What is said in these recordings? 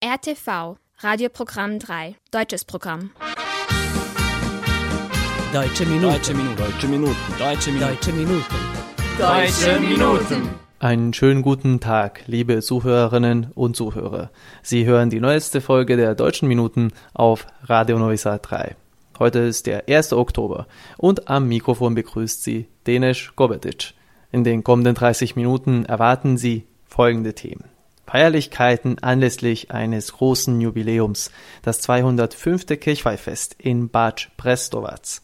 RTV, Radioprogramm 3, deutsches Programm. Deutsche Minuten. Deutsche Minuten. Deutsche Minuten. Deutsche Minuten. Deutsche Minuten. Deutsche Minuten. Einen schönen guten Tag, liebe Zuhörerinnen und Zuhörer. Sie hören die neueste Folge der Deutschen Minuten auf Radio Novi Sad 3. Heute ist der 1. Oktober und am Mikrofon begrüßt Sie Denis Gobetic. In den kommenden 30 Minuten erwarten Sie folgende Themen. Feierlichkeiten anlässlich eines großen Jubiläums, das 205. Kirchweihfest in Bad Prestovac.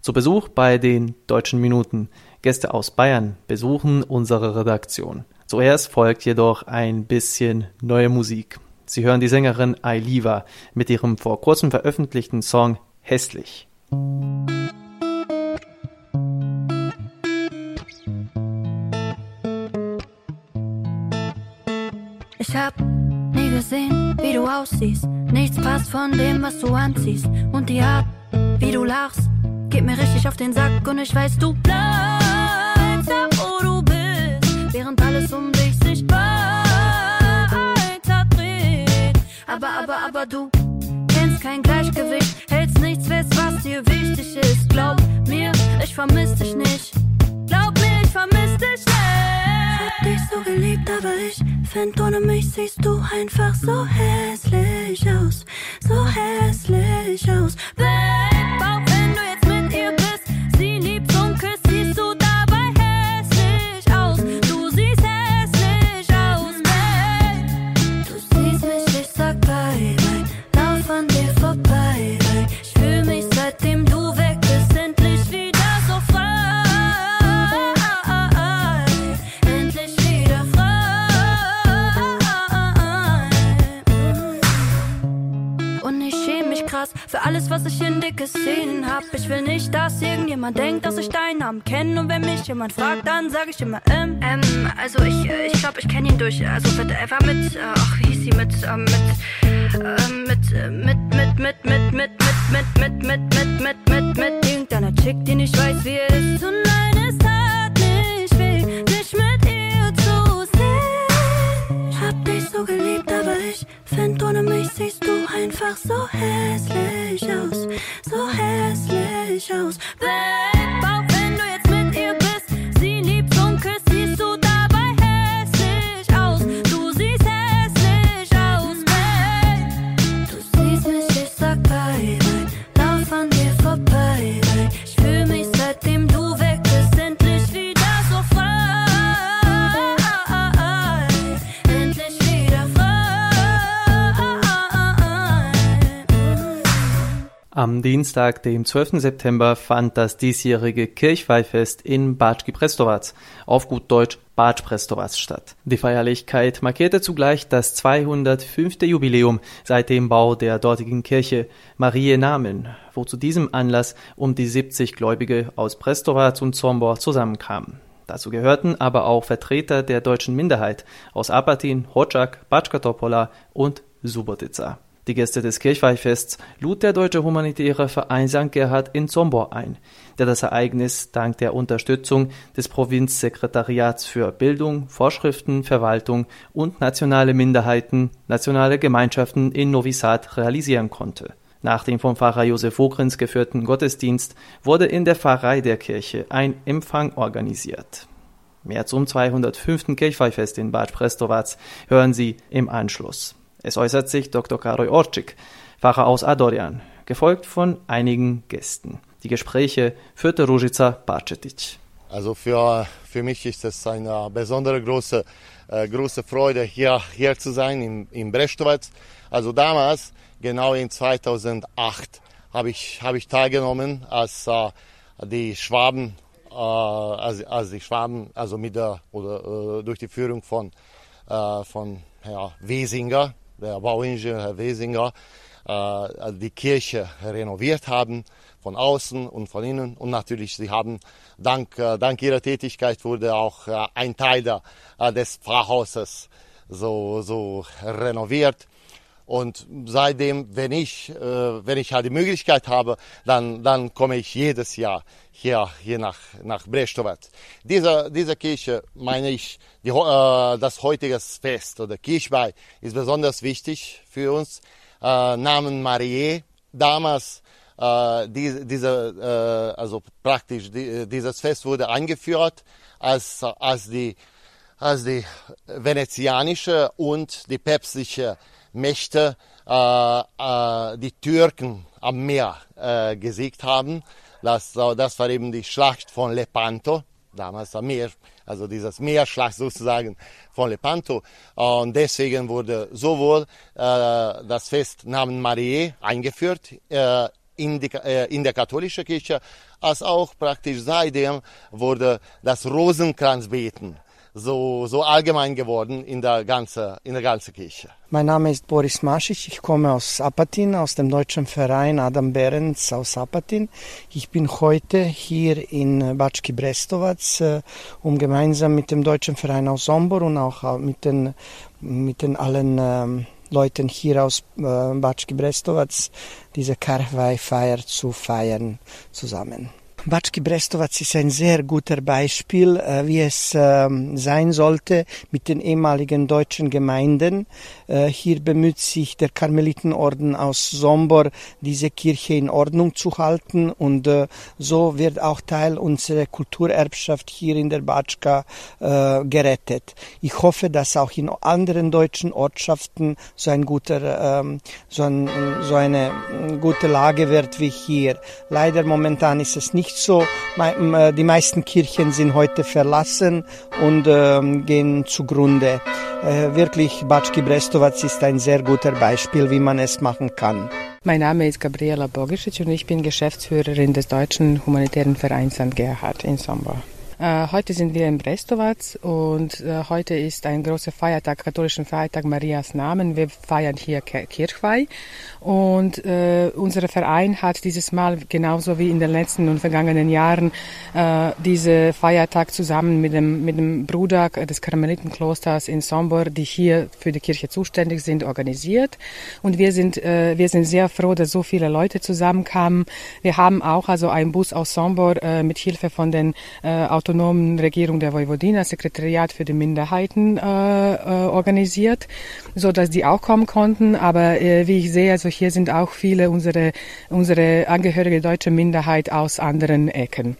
Zu Besuch bei den Deutschen Minuten. Gäste aus Bayern besuchen unsere Redaktion. Zuerst folgt jedoch ein bisschen neue Musik. Sie hören die Sängerin Ailiva mit ihrem vor kurzem veröffentlichten Song Hässlich. Ich hab nie gesehen, wie du aussiehst. Nichts passt von dem, was du anziehst. Und die Art, wie du lachst, geht mir richtig auf den Sack. Und ich weiß, du bleibst da, wo du bist. Während alles um dich sich weiter dreht. Aber, aber, aber du kennst kein Gleichgewicht. Hältst nichts fest, was dir wichtig ist. Glaub mir, ich vermiss dich nicht. Geliebt, aber ich find, ohne mich siehst du einfach so hässlich aus. So hässlich aus. Babe, alles, was ich in dir gesehen hab. Ich will nicht, dass irgendjemand denkt, dass ich deinen Namen kenne. Und wenn mich jemand fragt, dann sag ich immer, ähm, ähm, also ich, äh, ich glaube, ich kenne ihn durch, also mit, er war mit, äh, ach, wie hieß sie, mit, ähm, mit, ähm, mit, äh, mit, mit, mit, mit, mit, mit, mit, mit, mit, mit, mit, mit irgendeiner Chick, die nicht weiß, wie er ist. Und nein, es tat nicht weh, dich mit ihr zu sehen. Ich hab dich so geliebt, aber ich find, ohne mich siehst du einfach so hässlich aus. So hässlich aus. Babe, Am Dienstag, dem 12. September, fand das diesjährige Kirchweihfest in Batschki Prestovac, auf gut Deutsch Batsch Prestovac statt. Die Feierlichkeit markierte zugleich das 205. Jubiläum seit dem Bau der dortigen Kirche Marie Namen, wo zu diesem Anlass um die 70 Gläubige aus Prestovac und Zombor zusammenkamen. Dazu gehörten aber auch Vertreter der deutschen Minderheit aus Apatin, Hoczak, Batschka Topola und Subotica. Die Gäste des Kirchweihfests lud der Deutsche Humanitäre Verein St. Gerhard in Zombor ein, der das Ereignis dank der Unterstützung des Provinzsekretariats für Bildung, Vorschriften, Verwaltung und nationale Minderheiten, nationale Gemeinschaften in Novi Sad realisieren konnte. Nach dem vom Pfarrer Josef Vogrins geführten Gottesdienst wurde in der Pfarrei der Kirche ein Empfang organisiert. Mehr zum 205. Kirchweihfest in Bad Prestovac hören Sie im Anschluss. Es äußert sich Dr. Karol Orczyk, Pfarrer aus Adorian, gefolgt von einigen Gästen. Die Gespräche führte Ružica Barcetic. Also für, für mich ist es eine besondere große, äh, große Freude, hier, hier zu sein in, in Brestovac. Also damals, genau in 2008, habe ich, habe ich teilgenommen, als äh, die Schwaben, äh, als, als die Schwaben, also mit der, oder äh, durch die Führung von, äh, von Herr Wesinger, der Bauingenieur Wesinger, äh, die Kirche renoviert haben, von außen und von innen. Und natürlich, sie haben dank, äh, dank ihrer Tätigkeit wurde auch äh, ein Teil der, äh, des Pfarrhauses so, so renoviert. Und seitdem, wenn ich, äh, wenn ich halt die Möglichkeit habe, dann, dann komme ich jedes Jahr hier, hier nach, nach Brestovac. Diese, diese Kirche, meine ich, die, äh, das heutige Fest oder Kirchweih ist besonders wichtig für uns. Äh, Namen Marie, damals äh, die, diese, äh, also praktisch die, dieses Fest wurde eingeführt, als, als die, als die venezianische und die päpstliche Mächte äh, äh, die Türken am Meer äh, gesiegt haben. Das, das war eben die Schlacht von Lepanto, damals am Meer, also dieses Meerschlacht sozusagen von Lepanto. Und deswegen wurde sowohl äh, das Fest Namen Mariä eingeführt äh, in, die, äh, in der katholischen Kirche, als auch praktisch seitdem wurde das Rosenkranzbeten so, so allgemein geworden in der ganzen, in der ganzen Kirche. Mein Name ist Boris Maschich, ich komme aus Apatin, aus dem deutschen Verein Adam Behrens aus Apatin. Ich bin heute hier in Batschki Brestovac, äh, um gemeinsam mit dem deutschen Verein aus Sombor und auch mit den, mit den allen ähm, Leuten hier aus äh, Batschki Brestovac diese Karweih-Feier zu feiern zusammen. Batschki Brestovac ist ein sehr guter Beispiel, äh, wie es ähm, sein sollte mit den ehemaligen deutschen Gemeinden. Äh, hier bemüht sich der Karmelitenorden aus Sombor, diese Kirche in Ordnung zu halten und äh, so wird auch Teil unserer Kulturerbschaft hier in der Batschka gerettet. Ich hoffe, dass auch in anderen deutschen Ortschaften so ein guter, ähm, so, so eine gute Lage wird wie hier. Leider momentan ist es nicht nicht so. Äh, die meisten Kirchen sind heute verlassen und äh, gehen zugrunde. Äh, wirklich, Batschki Brestovac ist ein sehr guter Beispiel, wie man es machen kann. Mein Name ist Gabriela Bogischitsch und ich bin Geschäftsführerin des Deutschen Humanitären Vereins St. Gerhard in Sombor. Äh, heute sind wir in Brestovac und äh, heute ist ein großer Feiertag, katholischen Feiertag Marias Namen. Wir feiern hier Kirchweih und äh, unser Verein hat dieses Mal genauso wie in den letzten und vergangenen Jahren äh, diese Feiertag zusammen mit dem mit dem Bruder des Karmelitenklosters in Sombor, die hier für die Kirche zuständig sind, organisiert. Und wir sind äh, wir sind sehr froh, dass so viele Leute zusammenkamen. Wir haben auch also einen Bus aus Sombor äh, mit Hilfe von den äh, autonomen Regierung der Vojvodina, Sekretariat für die Minderheiten äh, äh, organisiert, so dass die auch kommen konnten. Aber äh, wie ich sehe, also hier sind auch viele unsere unsere Angehörige deutsche Minderheit aus anderen Ecken.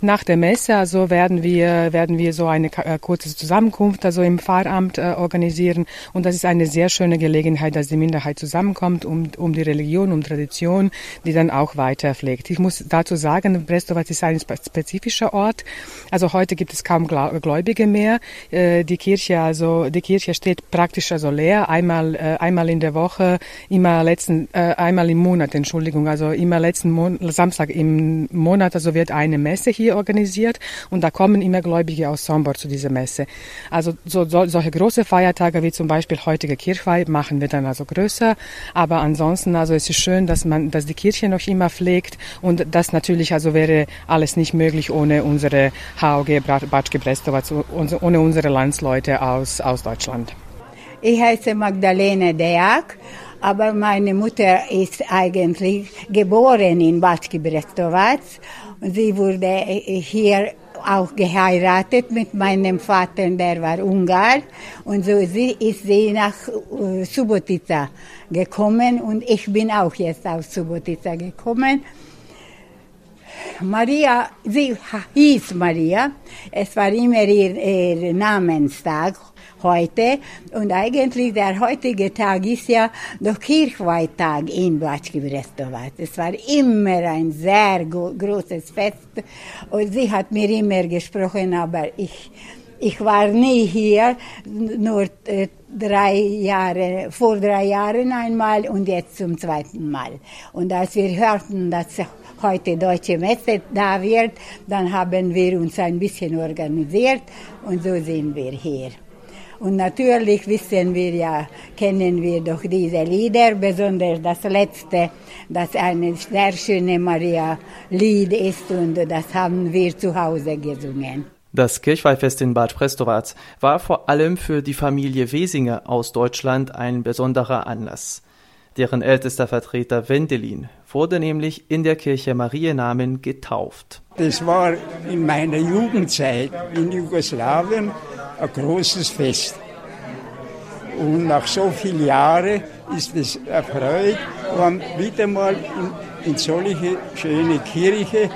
Nach der Messe also werden wir werden wir so eine äh, kurze Zusammenkunft also im Pfarramt äh, organisieren und das ist eine sehr schöne Gelegenheit, dass die Minderheit zusammenkommt, um um die Religion, um Tradition, die dann auch weiter pflegt. Ich muss dazu sagen, Brestovac ist ein spezifischer Ort. Also heute gibt es kaum Gläubige mehr. Äh, die Kirche, also die Kirche steht praktisch also leer. Einmal, äh, einmal in der Woche, immer letzten, äh, einmal im Monat, Entschuldigung, also immer letzten Mon Samstag im Monat, also wird eine Messe hier organisiert und da kommen immer Gläubige aus Sombor zu dieser Messe. Also so, so, solche große Feiertage wie zum Beispiel heutige Kirchweih machen wir dann also größer. Aber ansonsten, also es ist schön, dass man, dass die Kirche noch immer pflegt und das natürlich also wäre alles nicht möglich ohne unsere HOG Batschke Brestovac, ohne unsere Landsleute aus, aus Deutschland. Ich heiße Magdalene Deak, aber meine Mutter ist eigentlich geboren in Batschke Brestovac sie wurde hier auch geheiratet mit meinem Vater, der war Ungar. Und so ist sie nach äh, Subotica gekommen und ich bin auch jetzt aus Subotica gekommen. Maria, sie hieß Maria. Es war immer ihr, ihr Namenstag heute. Und eigentlich der heutige Tag ist ja der Kirchweihtag in Batschki Brestovac. Es war immer ein sehr großes Fest. Und sie hat mir immer gesprochen, aber ich, ich war nie hier, nur äh, drei Jahre, vor drei Jahren einmal und jetzt zum zweiten Mal. Und als wir hörten, dass heute Deutsche Messe da wird, dann haben wir uns ein bisschen organisiert und so sind wir hier. Und natürlich wissen wir ja, kennen wir doch diese Lieder, besonders das letzte, das eine sehr schöne Maria-Lied ist und das haben wir zu Hause gesungen. Das Kirchweihfest in Bad Prestovac war vor allem für die Familie Wesinger aus Deutschland ein besonderer Anlass. Deren ältester Vertreter Wendelin wurde nämlich in der Kirche Marienamen getauft. Das war in meiner Jugendzeit in Jugoslawien ein großes Fest. Und nach so vielen Jahren ist es erfreut, wenn wieder mal in, in solche schöne Kirche,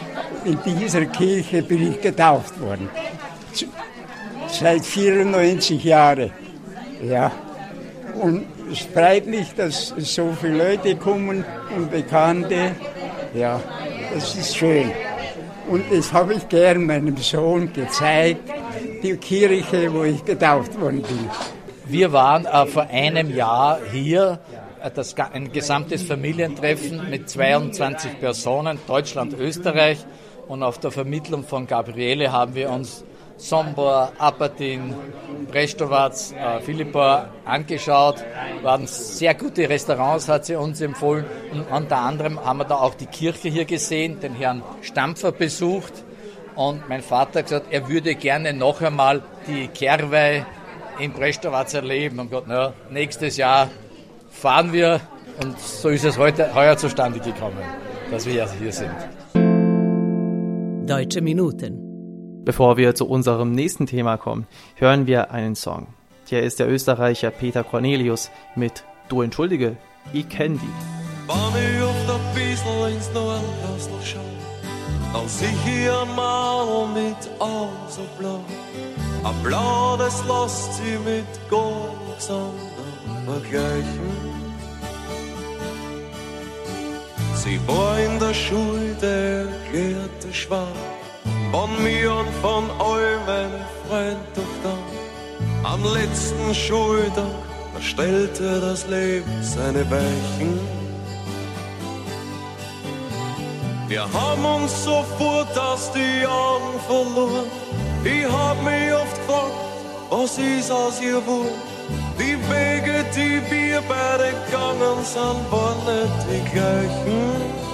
in dieser Kirche bin ich getauft worden seit 94 Jahren. Ja. Und es freut mich, dass so viele Leute kommen und Bekannte. Ja, das ist schön. Und das habe ich gern meinem Sohn gezeigt, die Kirche, wo ich getauft worden bin. Wir waren äh, vor einem Jahr hier, äh, das, ein gesamtes Familientreffen mit 22 Personen, Deutschland, Österreich. Und auf der Vermittlung von Gabriele haben wir uns Sombor, Apatin, Brestovac, äh, Philippa angeschaut. Waren sehr gute Restaurants, hat sie uns empfohlen. Und unter anderem haben wir da auch die Kirche hier gesehen, den Herrn Stampfer besucht. Und mein Vater hat gesagt, er würde gerne noch einmal die Kerwei in Brestovac erleben. Und Gott, na, nächstes Jahr fahren wir. Und so ist es heute, heuer zustande gekommen, dass wir hier sind. Deutsche Minuten. Bevor wir zu unserem nächsten Thema kommen, hören wir einen Song. Hier ist der Österreicher Peter Cornelius mit Du entschuldige, ich kenn die. Wenn ich auf der Biesel ins Nordkastel schau, dann sieh ich ein Mal mit Augen so blau. Ein Blau, das lässt sie mit gar nichts vergleichen. Sie war in der Schule der erklärte Schwarz von mir und von meinen Freunden doch dann. Am letzten Schultag, da stellte das Leben seine Weichen. Wir haben uns sofort aus die Augen verloren. Ich hab mich oft gefragt, was ist aus ihr wohl? Die Wege, die wir beide gegangen sind, waren nicht die gleichen.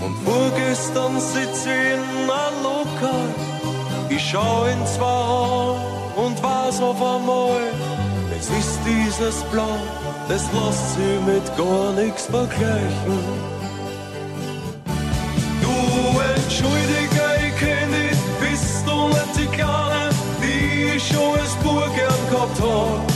Und vorgestern sitze ich in einem Lokal. Ich schau in zwei Augen und weiß auf einmal, es ist dieses Blau, das lässt sich mit gar nichts vergleichen. Du entschuldige, ich kenn dich, bist du nicht die Kleine, die ich schon als Bub gern gehabt hab.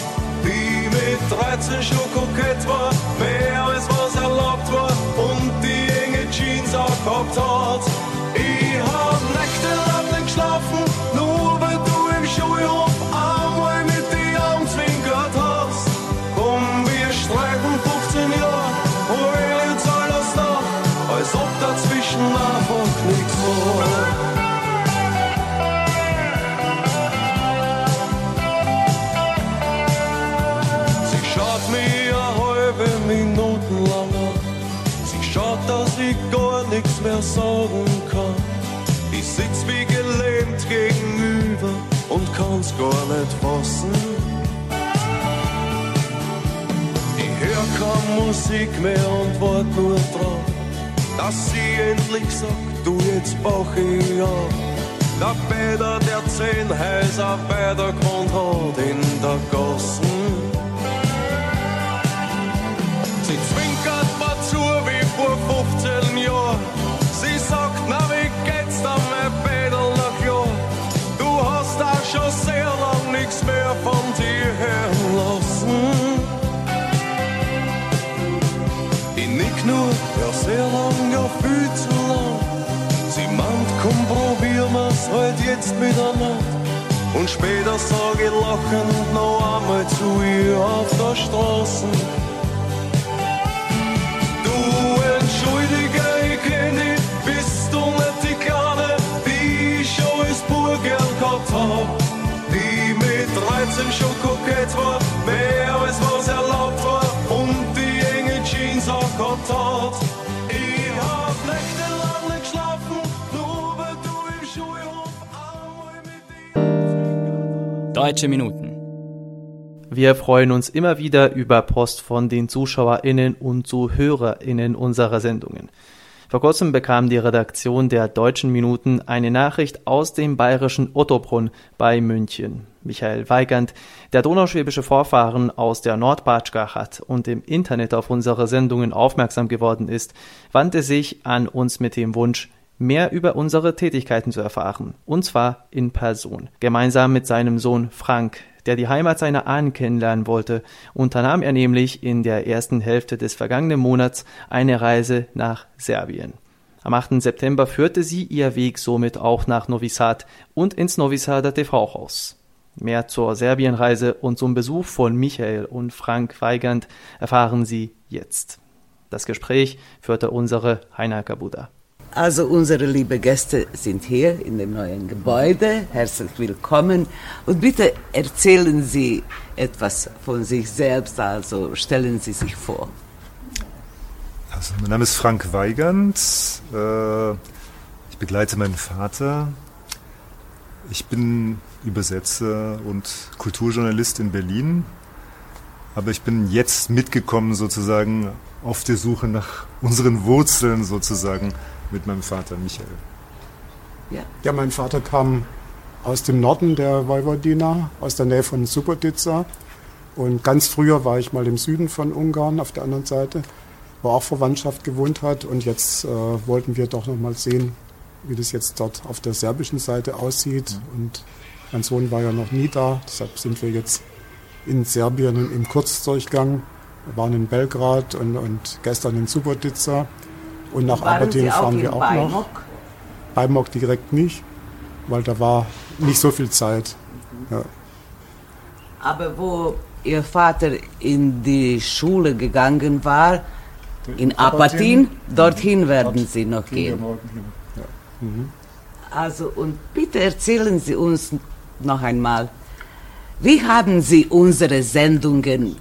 Sitz wie gelähmt gegenüber und kann's gar nicht fassen. Ich hör keine Musik mehr und wart nur drauf, dass sie endlich sagt, du jetzt brauch ich auf. Der Bäder, der zehn Häuser bei der Grund hat in der Gassen. Lassen. Ich nick nur, ja sehr lang, ja viel zu lang. Sie meint, komm probieren wir's halt jetzt miteinander. Und später sag ich lachend noch einmal zu ihr auf der Straße. Du entschuldige, ich kenn dich, bist du nicht die Kleine, die ich schon als Bub gern gehabt hab. Die mit 13 schon kokett war, mehr als was erlaubt war und die enge Jeans auch gehabt hat. Ich hab nächtelang nicht geschlafen, nur weil du im Schulhof einmal mit Deutsche Minuten. Wir freuen uns immer wieder über Post von den ZuschauerInnen und ZuhörerInnen unserer Sendungen. Vor kurzem bekam die Redaktion der Deutschen Minuten eine Nachricht aus dem bayerischen Ottobrunn bei München. Michael Weigand, der donauschwäbische Vorfahren aus der Nordbatschka hat und im Internet auf unsere Sendungen aufmerksam geworden ist, wandte sich an uns mit dem Wunsch, mehr über unsere Tätigkeiten zu erfahren, und zwar in Person. Gemeinsam mit seinem Sohn Frank, der die Heimat seiner Ahnen kennenlernen wollte, unternahm er nämlich in der ersten Hälfte des vergangenen Monats eine Reise nach Serbien. Am 8. September führte sie ihr Weg somit auch nach Novi Sad und ins Novi Sader TV-Haus. Mehr zur Serbienreise und zum Besuch von Michael und Frank Weigand erfahren Sie jetzt. Das Gespräch führte unsere Heiner Kabuda. Also unsere liebe Gäste sind hier in dem neuen Gebäude. Herzlich willkommen und bitte erzählen Sie etwas von sich selbst, also stellen Sie sich vor. Also mein Name ist Frank Weigand. Äh, ich begleite meinen Vater. Ich bin Übersetzer und Kulturjournalist in Berlin. Aber ich bin jetzt mitgekommen sozusagen auf der Suche nach unseren Wurzeln sozusagen mit meinem Vater Michael. Ja, ja mein Vater kam aus dem Norden der Vojvodina, aus der Nähe von Subotica. Und ganz früher war ich mal im Süden von Ungarn auf der anderen Seite, wo auch Verwandtschaft gewohnt hat. Und jetzt äh, wollten wir doch noch mal sehen, wie das jetzt dort auf der serbischen Seite aussieht. Mhm. Und mein Sohn war ja noch nie da, deshalb sind wir jetzt in Serbien im Kurzdurchgang. Wir waren in Belgrad und, und gestern in Subotica. Und nach Aberdeen fahren wir auch Beimok? noch. Beimok direkt nicht, weil da war nicht so viel Zeit. Ja. Aber wo Ihr Vater in die Schule gegangen war, in Apatin, dorthin werden Dort Sie noch gehen. Ja. Mhm. Also, und bitte erzählen Sie uns noch einmal, wie haben Sie unsere Sendungen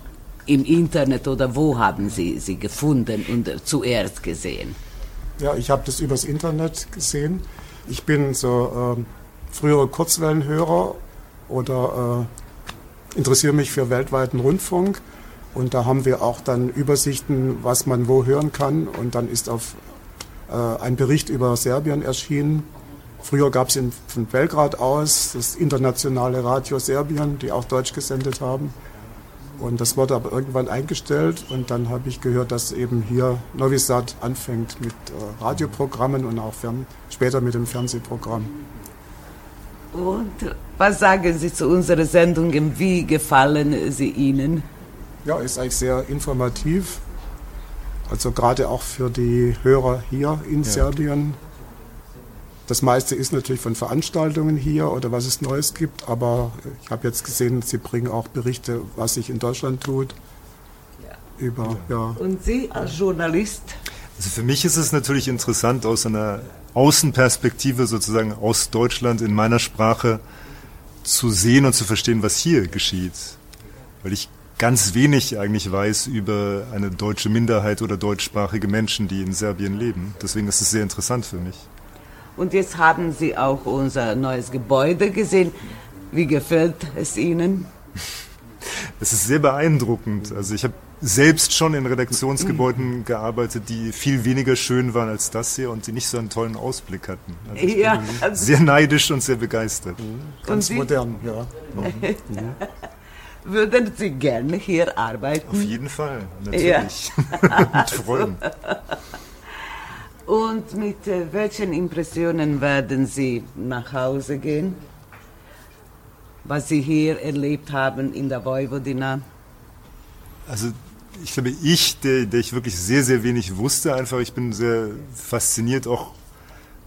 im Internet oder wo haben Sie sie gefunden und zuerst gesehen? Ja, ich habe das übers Internet gesehen. Ich bin so äh, frühere Kurzwellenhörer oder äh, interessiere mich für weltweiten Rundfunk. Und da haben wir auch dann Übersichten, was man wo hören kann. Und dann ist auf äh, ein Bericht über Serbien erschienen. Früher gab es von Belgrad aus das internationale Radio Serbien, die auch Deutsch gesendet haben. Und das wurde aber irgendwann eingestellt und dann habe ich gehört, dass eben hier Novi Sad anfängt mit äh, Radioprogrammen und auch fern, später mit dem Fernsehprogramm. Und was sagen Sie zu unseren Sendungen? Wie gefallen sie Ihnen? Ja, ist eigentlich sehr informativ. Also gerade auch für die Hörer hier in ja. Serbien das meiste ist natürlich von Veranstaltungen hier oder was es Neues gibt, aber ich habe jetzt gesehen, Sie bringen auch Berichte, was sich in Deutschland tut. Ja. Über, ja. Und Sie als Journalist? Also für mich ist es natürlich interessant, aus einer Außenperspektive sozusagen aus Deutschland in meiner Sprache zu sehen und zu verstehen, was hier geschieht. Weil ich ganz wenig eigentlich weiß über eine deutsche Minderheit oder deutschsprachige Menschen, die in Serbien leben. Deswegen ist es sehr interessant für mich. Und jetzt haben Sie auch unser neues Gebäude gesehen. Wie gefällt es Ihnen? Es ist sehr beeindruckend. Also ich habe selbst schon in Redaktionsgebäuden gearbeitet, die viel weniger schön waren als das hier und die nicht so einen tollen Ausblick hatten. Also ich ja, bin also sehr neidisch und sehr begeistert. Ganz modern, ja. Würden Sie gerne hier arbeiten? Auf jeden Fall, natürlich. Ja. Mit Freuden. Und mit äh, welchen Impressionen werden Sie nach Hause gehen? Was Sie hier erlebt haben in der Vojvodina? Also ich glaube, ich, der, der ich wirklich sehr, sehr wenig wusste, einfach, ich bin sehr fasziniert auch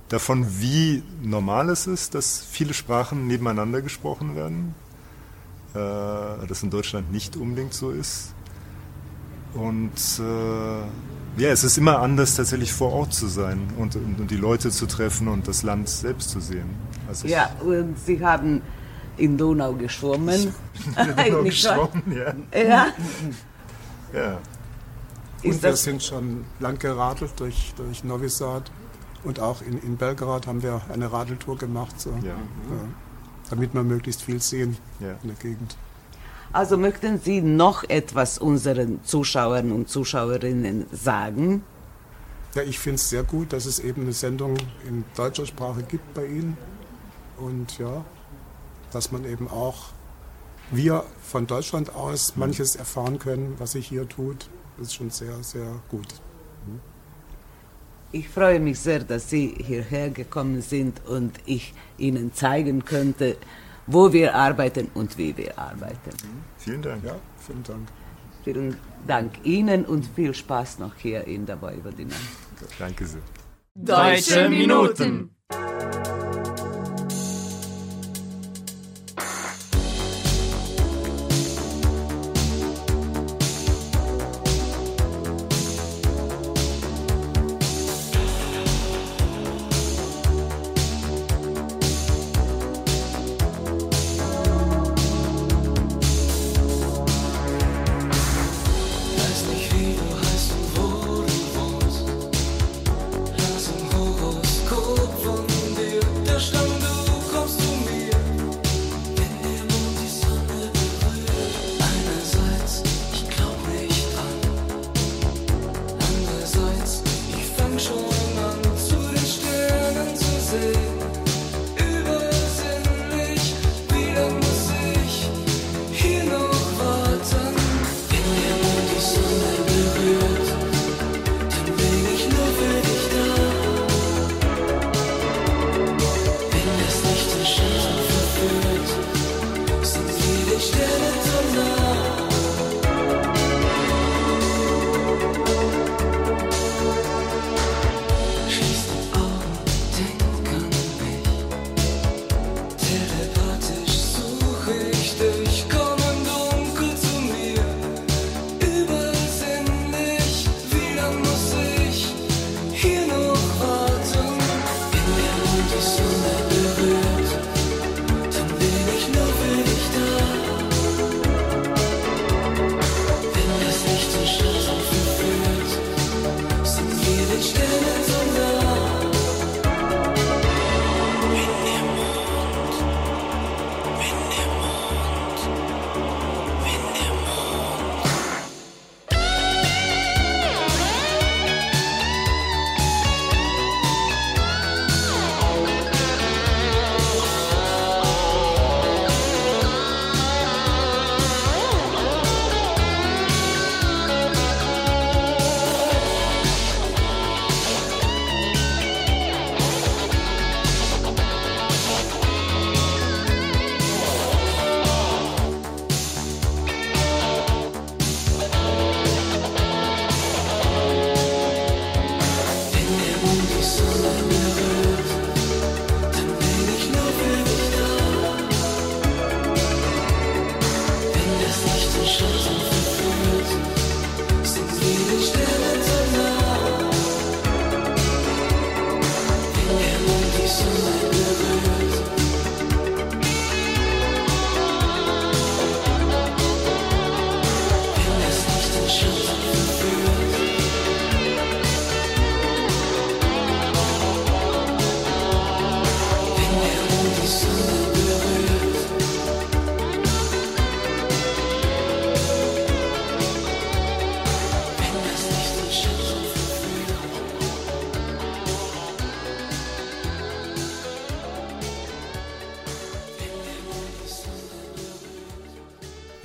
davon, wie normal es ist, dass viele Sprachen nebeneinander gesprochen werden. Äh, das in Deutschland nicht unbedingt so ist. Und äh, ja, es ist immer anders, tatsächlich vor Ort zu sein und, und, und die Leute zu treffen und das Land selbst zu sehen. Also ja, und Sie haben in Donau geschwommen. in Donau geschwommen, ja. Ja. ja. Und wir sind schon lang geradelt durch, durch Novi Sad und auch in, in Belgrad haben wir eine Radeltour gemacht, so, ja. Ja, damit wir möglichst viel sehen ja. in der Gegend. Also möchten Sie noch etwas unseren Zuschauern und Zuschauerinnen sagen? Ja, ich finde es sehr gut, dass es eben eine Sendung in deutscher Sprache gibt bei Ihnen. Und ja, dass man eben auch wir von Deutschland aus manches erfahren können, was sich hier tut. Das ist schon sehr, sehr gut. Ich freue mich sehr, dass Sie hierher gekommen sind und ich Ihnen zeigen könnte, wo wir arbeiten und wie wir arbeiten. Vielen Dank. Ja, vielen Dank. Vielen Dank Ihnen und viel Spaß noch hier in der Vojvodina. Danke sehr. Deutsche Minuten.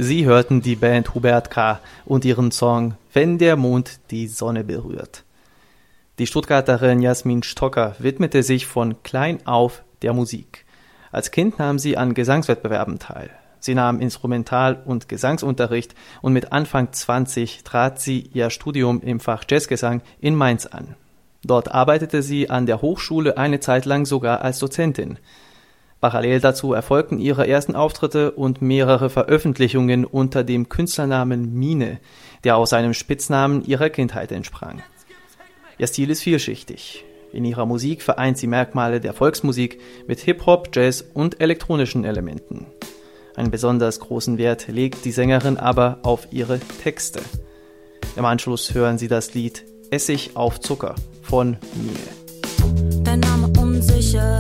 Sie hörten die Band Hubert K. und ihren Song Wenn der Mond die Sonne berührt. Die Stuttgarterin Jasmin Stocker widmete sich von klein auf der Musik. Als Kind nahm sie an Gesangswettbewerben teil. Sie nahm Instrumental- und Gesangsunterricht und mit Anfang 20 trat sie ihr Studium im Fach Jazzgesang in Mainz an. Dort arbeitete sie an der Hochschule eine Zeit lang sogar als Dozentin. Parallel dazu erfolgten ihre ersten Auftritte und mehrere Veröffentlichungen unter dem Künstlernamen Mine, der aus einem Spitznamen ihrer Kindheit entsprang. Ihr Stil ist vielschichtig. In ihrer Musik vereint sie Merkmale der Volksmusik mit Hip-Hop, Jazz und elektronischen Elementen. Einen besonders großen Wert legt die Sängerin aber auf ihre Texte. Im Anschluss hören Sie das Lied Essig auf Zucker von Mine. Dein Name unsicher,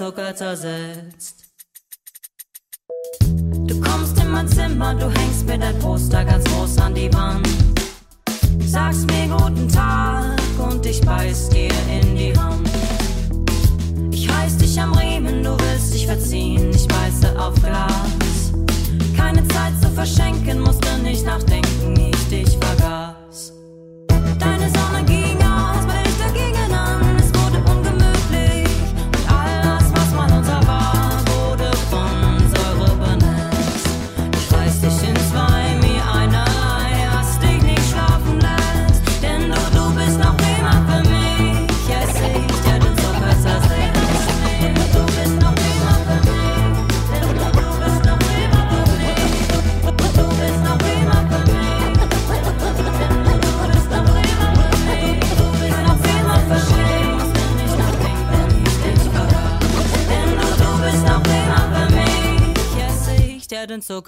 Zucker zersetzt. Du kommst in mein Zimmer, du hängst mir dein Poster ganz groß an die Wand. Sagst mir guten Tag und ich beiß dir in die Hand. Ich reiß dich am Riemen, du willst dich verziehen, ich beiße auf Glas. Keine Zeit zu verschenken, musste nicht nachdenken,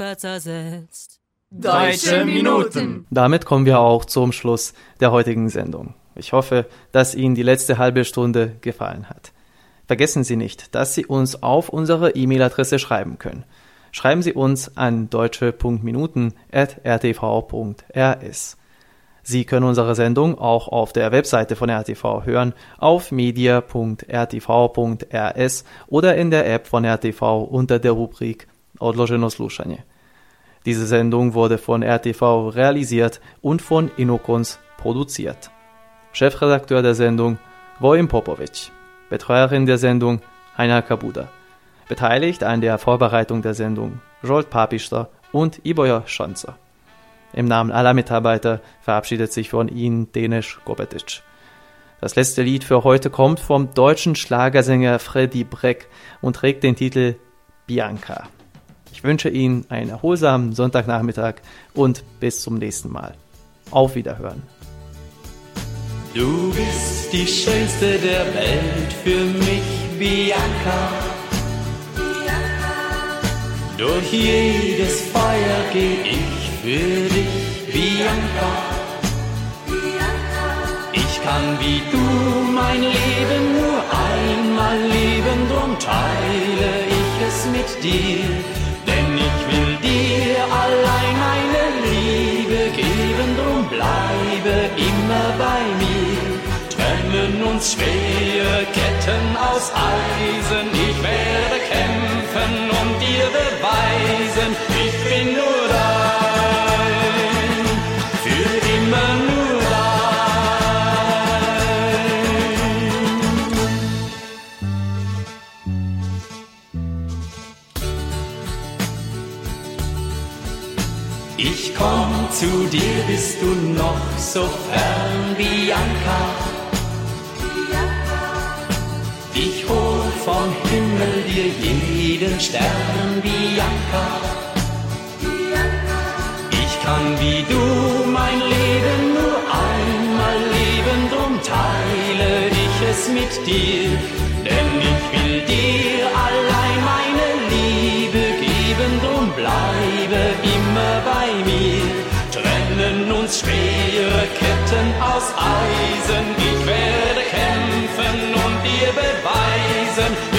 Zucker zersetzt. Deutsche Minuten. Damit kommen wir auch zum Schluss der heutigen Sendung. Ich hoffe, dass Ihnen die letzte halbe Stunde gefallen hat. Vergessen Sie nicht, dass Sie uns auf unsere E-Mail-Adresse schreiben können. Schreiben Sie uns an deutsche.minuten.rtv.rs. Sie können unsere Sendung auch auf der Webseite von RTV hören, auf media.rtv.rs oder in der App von RTV unter der Rubrik Odloženo slušanje. Diese Sendung wurde von RTV realisiert und von Inokons produziert. Chefredakteur der Sendung Vojin Popovic, Betreuerin der Sendung Heiner Kabuda. Beteiligt an der Vorbereitung der Sendung Jolt Papister und Iboja Schanzer. Im Namen aller Mitarbeiter verabschiedet sich von Ihnen Denis Gobetic. Das letzte Lied für heute kommt vom deutschen Schlagersänger Freddy Breck und trägt den Titel Bianca. Ich wünsche Ihnen einen erholsamen Sonntagnachmittag und bis zum nächsten Mal. Auf Wiederhören. Du bist die schönste der Welt für mich, Bianca. Durch jedes Feuer geh ich für dich, Bianca. Ich kann wie du mein Leben nur einmal leben, drum teile ich es mit dir. Immer bei mir. Trennen uns schwere Ketten aus Eisen, ich werde zu dir, bist du noch so fern, Bianca. Ich hol vom Himmel dir jeden Stern, Bianca. Ich kann wie du mein Leben nur einmal leben, drum teile ich es mit dir. Denn ich will dir allein meine Sind schwere Ketten aus Eisen, ich werde kämpfen und dir beweisen,